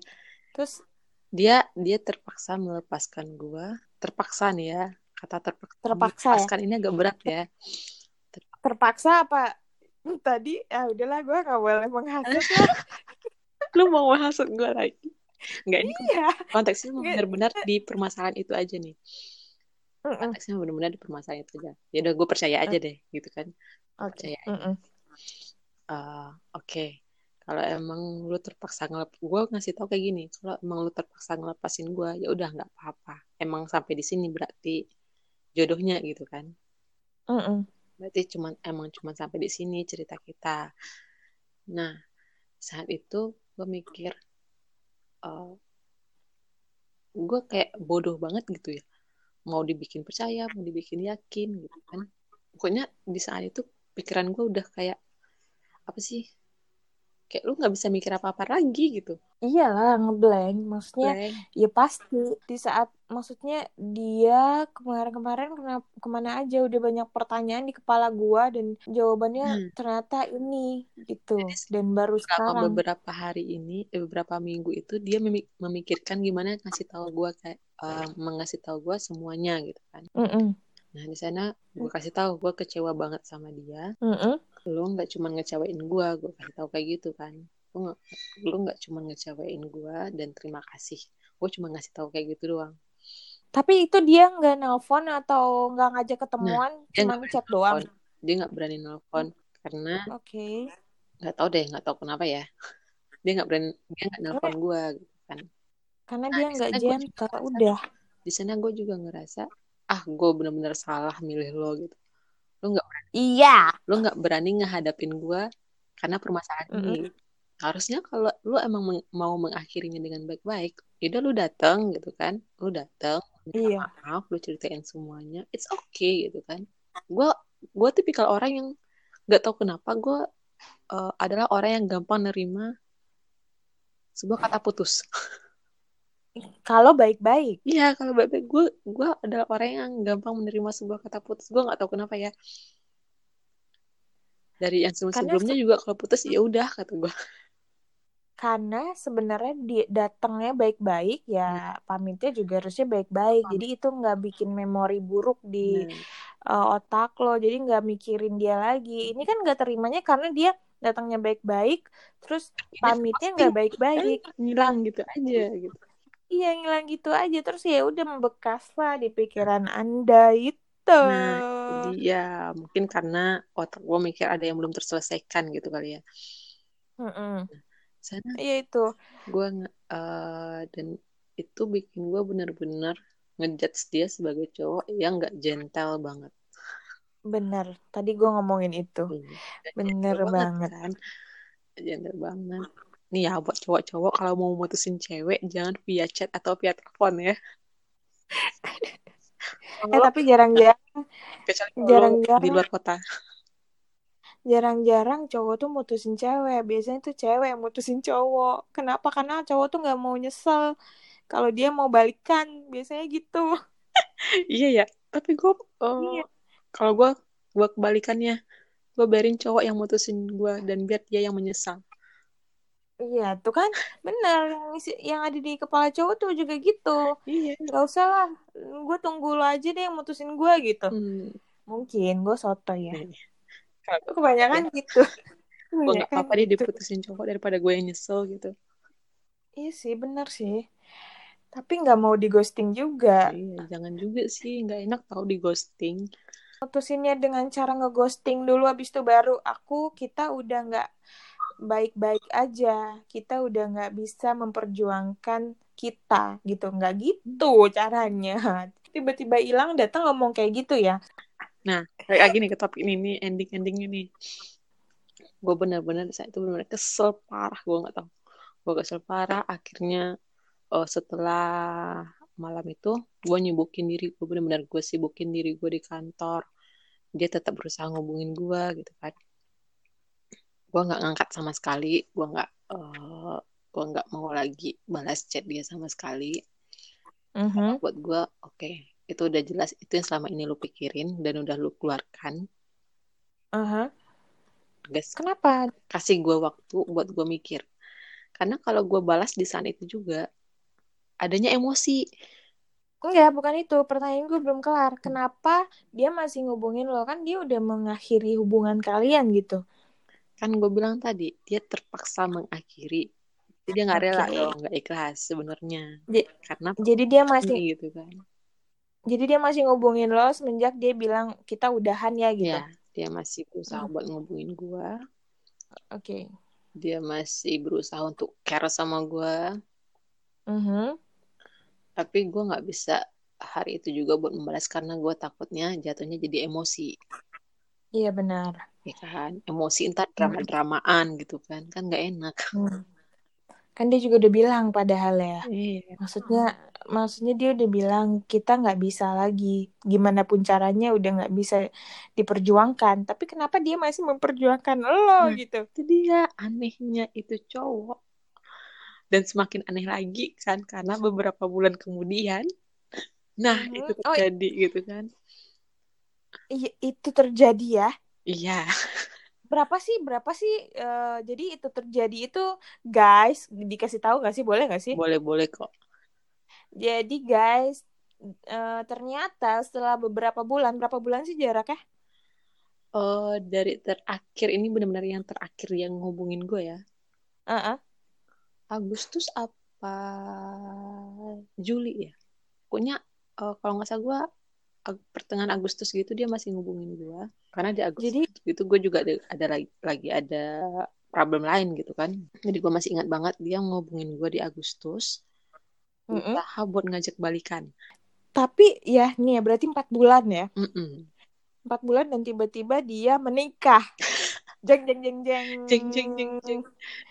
Terus dia dia terpaksa melepaskan gua, terpaksa nih ya kata terpaksa. Terpaksa melepaskan ya? ini agak berat ya. Terpaksa, apa? Tadi ya udahlah gua nggak boleh menghasut. [LAUGHS] Lu mau menghasut gua lagi? Enggak ini iya. konteksnya benar-benar di permasalahan itu aja nih. Konteksnya benar-benar di permasalahan itu aja. Ya udah gue percaya aja deh gitu kan. Okay. Percaya. Uh, Oke. Okay. Kalau emang lu terpaksa ngelep, gue ngasih tau kayak gini. Kalau emang lu terpaksa ngelepasin gue, ya udah nggak apa-apa. Emang sampai di sini berarti jodohnya gitu kan. Mm -mm. Berarti cuman emang cuman sampai di sini cerita kita. Nah saat itu gue mikir uh, gue kayak bodoh banget gitu ya mau dibikin percaya mau dibikin yakin gitu kan pokoknya di saat itu pikiran gue udah kayak apa sih kayak lu nggak bisa mikir apa apa lagi gitu. Iyalah ngeblank. Maksudnya Blank. ya pasti di saat maksudnya dia kemarin-kemarin ke mana aja udah banyak pertanyaan di kepala gua dan jawabannya hmm. ternyata ini gitu. Dan baru sekarang. beberapa hari ini eh, beberapa minggu itu dia memikirkan gimana ngasih tahu gua kayak uh, mengasih tahu gua semuanya gitu kan. Mm -mm. nah di sana gua kasih tahu gua kecewa banget sama dia. Mm -mm lo nggak cuma ngecewain gue gue kasih tau kayak gitu kan. Lo nggak lo nggak cuma ngecewain gue dan terima kasih. Gue cuma ngasih tahu kayak gitu doang. Tapi itu dia nggak nelpon atau nggak ngajak ketemuan nah, cuma chat doang? dia nggak berani nelpon karena oke. okay. nggak tahu deh nggak tahu kenapa ya. Dia nggak berani dia nggak nelpon gue gitu kan. Karena nah, dia nggak gentle udah. di sana gue juga ngerasa ah gue bener-bener salah milih lo gitu lu nggak berani. Iya. Lu nggak berani ngehadapin gue karena permasalahan mm -hmm. ini harusnya kalau lu emang meng mau mengakhirinya dengan baik-baik udah lu datang gitu kan. Lu datang iya. maaf lu ceritain semuanya it's okay gitu kan. Gue gue tipikal orang yang nggak tahu kenapa gue uh, adalah orang yang gampang nerima sebuah kata putus [LAUGHS] kalau baik-baik? Iya kalau baik-baik. Gue gue adalah orang yang gampang menerima sebuah kata putus. Gue nggak tahu kenapa ya. Dari yang sebelum sebelumnya juga kalau putus ya udah kata gue karena sebenarnya dia datangnya baik-baik ya hmm. pamitnya juga harusnya baik-baik. Hmm. jadi itu nggak bikin memori buruk di hmm. uh, otak lo. Jadi nggak mikirin dia lagi. Ini kan nggak terimanya karena dia datangnya baik-baik terus pamitnya nggak baik-baik. ngilang gitu aja gitu iya ngilang gitu aja. Terus ya udah membekas lah di pikiran anda itu nah iya. Mungkin karena otak gue mikir ada yang belum terselesaikan gitu kali ya. Mm -mm. sana iya itu. gue uh, dan itu bikin gue bener-bener ngejudge dia sebagai cowok yang nggak gentle banget. Bener tadi gue ngomongin itu. Iya, bener banget, banget. kan? Gentle banget nih ya buat cowok-cowok kalau mau mutusin cewek jangan via chat atau via telepon ya. [LAUGHS] Eh tapi jarang-jarang jarang-jarang di luar kota. jarang-jarang cowok tuh mutusin cewek. Biasanya tuh cewek yang mutusin cowok. Kenapa? Karena cowok tuh nggak mau nyesel. Kalau dia mau balikan biasanya gitu. [LAUGHS] Iya ya tapi gue oh, iya. kalau gue gue kebalikannya. Gue biarin cowok yang mutusin gue dan biar dia yang menyesal Iya, tuh kan bener yang yang ada di kepala cowok tuh juga gitu. Iya. Gak usah lah, gue tunggu lo aja deh yang mutusin gue gitu. Hmm. Mungkin gue soto ya. Kalau kebanyakan ya. gitu. [LAUGHS] Gue gak apa-apa deh gitu. diputusin cowok daripada gue yang nyesel gitu. iya sih benar sih tapi nggak mau di ghosting juga iya jangan juga sih nggak enak tau di ghosting putusinnya dengan cara ngeghosting dulu habis itu baru aku kita udah nggak baik-baik aja. Kita udah nggak bisa memperjuangkan kita gitu. Nggak gitu caranya. [LAUGHS] Tiba-tiba hilang datang ngomong kayak gitu ya. Nah kayak gini ke topik ini nih ending ending ini gue bener-bener saya itu bener-bener kesel parah gue nggak tahu. Gue kesel parah akhirnya uh, setelah malam itu gue nyibukin diri. Gue bener-bener gue sibukin diri gue di kantor. Dia tetap berusaha ngubungin gue gitu kan gue nggak ngangkat sama sekali gue nggak uh, gue nggak mau lagi balas chat dia sama sekali mm-hmm. buat gue oke okay, itu udah jelas itu yang selama ini lu pikirin dan udah lu keluarkan uh-huh. guys kenapa kasih gue waktu buat gue mikir karena kalau gue balas di saat itu juga adanya emosi Enggak, bukan itu. Pertanyaan gue belum kelar. Kenapa dia masih ngubungin lo? Kan dia udah mengakhiri hubungan kalian gitu. Kan gue bilang tadi, dia terpaksa mengakhiri. Jadi dia nggak rela okay. dong, nggak ikhlas sebenarnya. Karena jadi dia masih gitu kan. Jadi dia masih ngubungin lo semenjak dia bilang kita udahan ya gitu. Ya, dia masih berusaha hmm. buat ngubungin gue. Oke. Okay dia masih berusaha untuk care sama gue mm -hmm. tapi gue nggak bisa hari itu juga buat membalas karena gue takutnya jatuhnya jadi emosi iya benar. Ya kan emosi entar drama dramaan gitu kan kan nggak enak. [LAUGHS] Hmm. kan dia juga udah bilang padahal ya. Iya. maksudnya maksudnya dia udah bilang kita nggak bisa lagi. Gimana pun caranya udah nggak bisa diperjuangkan. Tapi kenapa dia masih memperjuangkan lo? Nah, gitu. itu dia. Anehnya itu cowok. Dan semakin aneh lagi kan karena beberapa bulan kemudian. Nah mm -hmm. itu oh, terjadi oh, gitu kan. iya itu terjadi ya iya berapa sih berapa sih uh, jadi itu terjadi itu guys dikasih tahu nggak sih boleh nggak sih boleh boleh kok jadi guys, uh, ternyata setelah beberapa bulan, berapa bulan sih jaraknya? Oh, dari terakhir ini benar-benar yang terakhir yang ngubungin gue ya. Uh -uh. Agustus apa Juli ya? Pokoknya uh, kalau nggak salah gue pertengahan Agustus gitu dia masih ngubungin gue karena di Agustus jadi, itu gue juga ada, ada lagi lagi ada problem lain gitu kan jadi gue masih ingat banget dia ngubungin gue di Agustus usaha mm buat ngajak balikan. Tapi ya nih ya berarti empat bulan ya. Empat bulan dan tiba-tiba dia menikah. [LAUGHS] jeng jeng jeng jeng. Jeng jeng jeng jeng.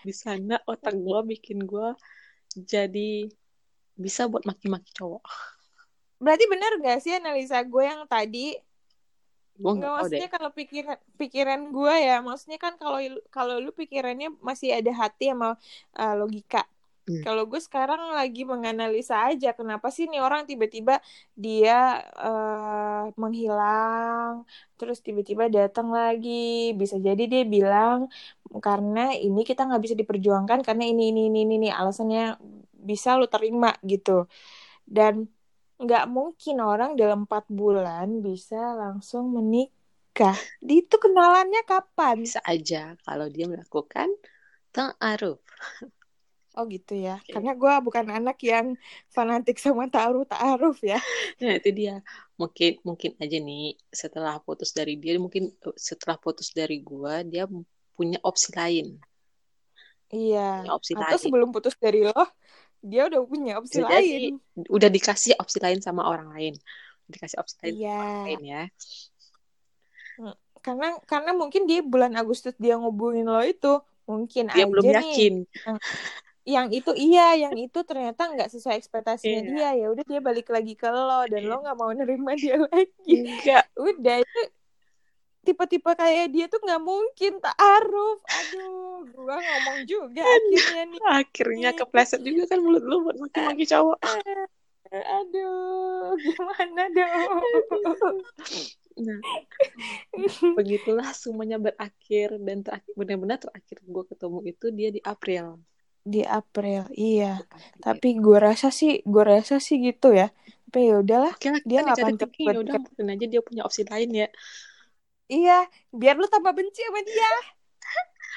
Di sana otak gue bikin gue jadi bisa buat maki-maki cowok. Berarti benar gak sih analisa gue yang tadi? Gue nggak maksudnya kalau pikiran pikiran gue ya, maksudnya kan kalau kalau lu pikirannya masih ada hati sama uh, logika Hmm. Kalau gue sekarang lagi menganalisa aja kenapa sih nih orang tiba-tiba dia uh, menghilang, terus tiba-tiba datang lagi. Bisa jadi dia bilang karena ini kita nggak bisa diperjuangkan karena ini ini ini ini, ini. alasannya bisa lo terima gitu. Dan nggak mungkin orang dalam empat bulan bisa langsung menikah. Itu kenalannya kapan? Bisa aja kalau dia melakukan ta'aruf. Oh gitu ya. Okay. Karena gue bukan anak yang fanatik sama taruh taaruf ya. Nah itu dia. Mungkin mungkin aja nih setelah putus dari dia mungkin eh, setelah putus dari gue dia punya opsi lain. Iya. Punya opsi Atau lain. sebelum putus dari lo dia udah punya opsi Jadi, lain. Udah dikasih opsi lain sama orang lain. Dikasih opsi lain iya. sama orang lain ya. Hmm, karena karena mungkin di bulan Agustus dia ngubungin lo itu mungkin dia aja belum yakin. nih yang itu iya yang itu ternyata nggak sesuai ekspektasinya yeah. dia ya udah dia balik lagi ke lo dan yeah. lo nggak mau nerima dia [LAUGHS] lagi enggak udah itu tipe-tipe kayak dia tuh nggak mungkin taaruf aduh gua ngomong juga akhirnya nih. akhirnya kepleset juga kan mulut lo buat maki-maki cowok. Aduh gimana dong? Nah begitulah semuanya berakhir dan terakhir benar-benar terakhir gue ketemu itu dia di April. Di April iya. Tapi gue rasa sih gue rasa sih gitu ya. Tapi ya udahlah dia nggak akan cepet ya udah mungkin aja dia punya opsi lain ya iya biar lu tambah benci sama dia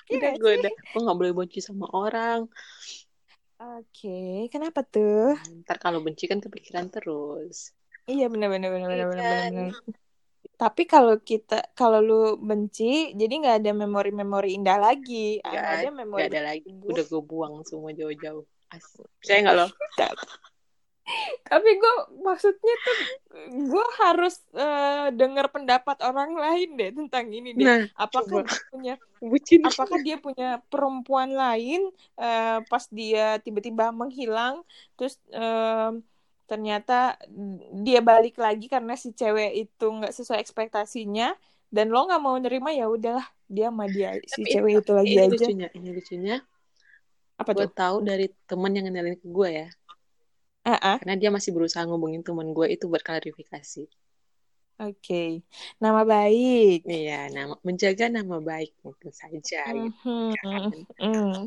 udah gue udah gue nggak boleh benci sama orang Oke, kenapa tuh? Ntar kalau benci kan kepikiran terus. Iya benar benar benar benar benar benar. benar. Tapi kalau kita kalau lu benci, jadi nggak ada memori-memori indah lagi. Gak ada memori. Gak ada lagi. Udah gue buang semua jauh-jauh. Saya nggak loh? Tapi gue maksudnya tuh gue harus uh, dengar pendapat orang lain deh tentang ini deh. Nah, apakah dia punya Bucin. apakah dia punya perempuan lain uh, pas dia tiba-tiba menghilang terus uh, ternyata dia balik lagi karena si cewek itu nggak sesuai ekspektasinya dan lo nggak mau nerima ya udahlah dia sama dia si Tapi cewek itu, itu lagi ini aja. lucunya ini lucunya. Apa gue tahu dari teman yang kenalin ke gue ya Uh-uh. Karena dia masih berusaha ngubungin teman gue itu buat klarifikasi. Oke, okay. nama baik. Iya, nama menjaga nama baik mungkin saja. Mm-hmm. Gitu, kan? mm.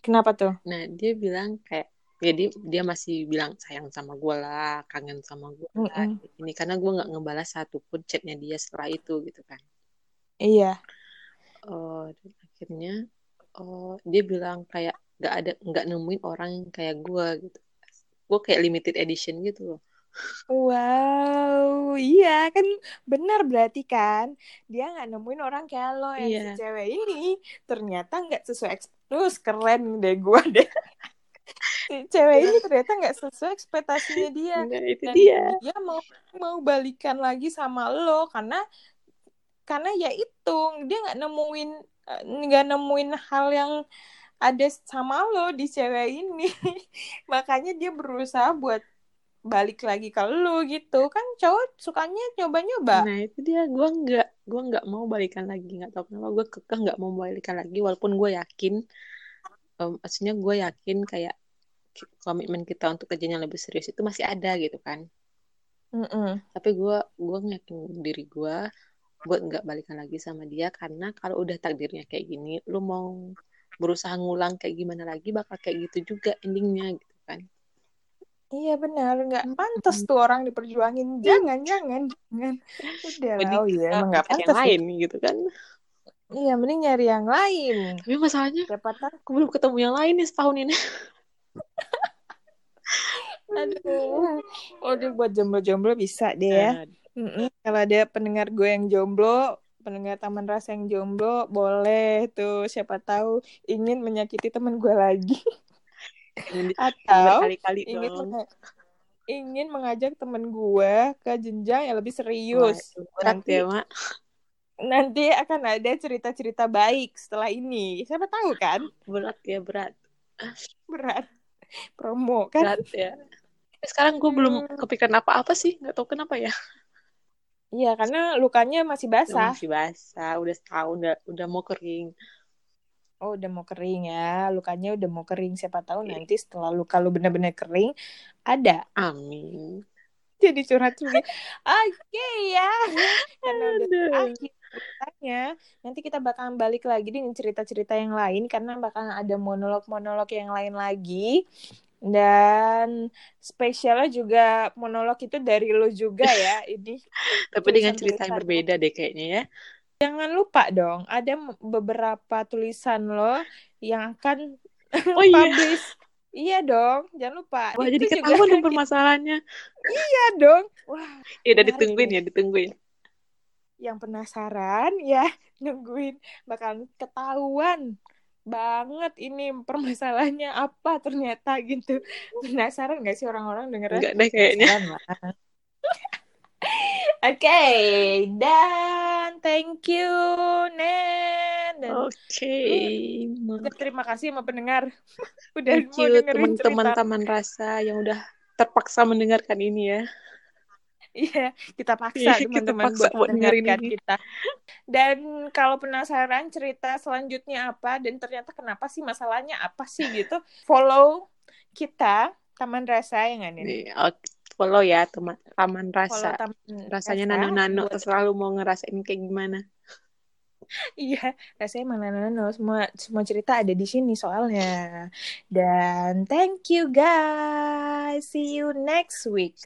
Kenapa tuh? Nah, dia bilang kayak jadi ya dia masih bilang sayang sama gue lah, kangen sama gue lah. Mm-hmm. Ini karena gue nggak ngebalas satupun chatnya dia setelah itu gitu kan. Iya. Oh, dan akhirnya oh dia bilang kayak nggak ada nggak nemuin orang yang kayak gue gitu gue kayak limited edition gitu loh Wow, iya kan benar berarti kan dia nggak nemuin orang kayak lo yang iya. si cewek ini ternyata nggak sesuai terus keren deh gue deh si [LAUGHS] cewek ini ternyata nggak sesuai ekspektasinya dia nah, itu dan dia. dia mau mau balikan lagi sama lo karena karena ya itu dia nggak nemuin eh, nggak nemuin hal yang ada sama lo di cewek ini. [LAUGHS] Makanya dia berusaha buat balik lagi ke lo gitu. Kan cowok sukanya nyoba-nyoba. Nah itu dia. Gue nggak gue nggak mau balikan lagi. Nggak tahu kenapa gue kekeh nggak mau balikan lagi walaupun gue yakin um, maksudnya gue yakin kayak komitmen kita untuk kerjanya lebih serius itu masih ada gitu kan. Mm -mm. tapi gue gue yakin diri gue buat nggak balikan lagi sama dia karena kalau udah takdirnya kayak gini lu mau berusaha ngulang kayak gimana lagi bakal kayak gitu juga endingnya gitu kan Iya benar, nggak pantas tuh orang diperjuangin. Jangan, jangan, jangan. Udah lah, oh iya, emang nggak pantas. Yang lain gitu kan. Iya, mending nyari yang lain. Tapi masalahnya, Siapa aku belum ketemu yang lain nih setahun ini. [LAUGHS] Aduh, udah buat jomblo-jomblo bisa deh ya. Mm -mm. Kalau ada pendengar gue yang jomblo, pendengar taman rasa yang jomblo boleh tuh siapa tahu ingin menyakiti teman gue lagi. Atau kali-kali ingin dong. ingin mengajak teman gue ke jenjang yang lebih serius. Wah, nanti ya mak. nanti akan ada cerita-cerita baik setelah ini. Siapa tahu kan? Berat ya berat. Berat. Promo kan? Berat ya. Sekarang gue belum hmm. kepikiran apa-apa sih. Nggak tahu kenapa ya Iya, karena lukanya masih basah. Masih basah, udah setahun udah udah mau kering. Oh, udah mau kering ya. Lukanya udah mau kering. Siapa tahu iya. nanti setelah luka lu benar-benar kering ada. Amin. Jadi curhat juga. [LAUGHS] Oke okay, ya. Karena udah akhir ceritanya. Nanti kita bakal balik lagi dengan cerita-cerita yang lain karena bakal ada monolog-monolog yang lain lagi. Dan spesialnya juga monolog itu dari lo juga ya [LAUGHS] ini. Tapi dengan cerita yang berbeda deh kayaknya ya. Jangan lupa dong, ada beberapa tulisan lo yang akan [LAUGHS] oh, iya. publish. Iya dong, jangan lupa. Wah, itu jadi ketahuan dong [LAUGHS] permasalahannya. iya dong. Wah. Ya udah ditungguin ya, ditungguin. Yang penasaran ya nungguin bakal ketahuan banget ini permasalahannya apa ternyata gitu penasaran gak sih orang-orang dengerin Enggak deh kayaknya [LAUGHS] Oke, okay. dan thank you Nen. Oke. Okay. Terima kasih sama pendengar. [LAUGHS] udah thank you teman-teman Taman Rasa yang udah terpaksa mendengarkan ini ya. Iya, kita paksa iya, teman-teman buat, buat dengarkan kita. Dan kalau penasaran cerita selanjutnya apa dan ternyata kenapa sih masalahnya apa sih gitu, follow kita Taman Rasa yang ini. Follow ya teman Taman Rasa. Taman Rasanya nano-nano selalu mau ngerasain kayak gimana. [LAUGHS] Iya, rasanya mana nano semua semua cerita ada di sini soalnya. Dan thank you guys. See you next week.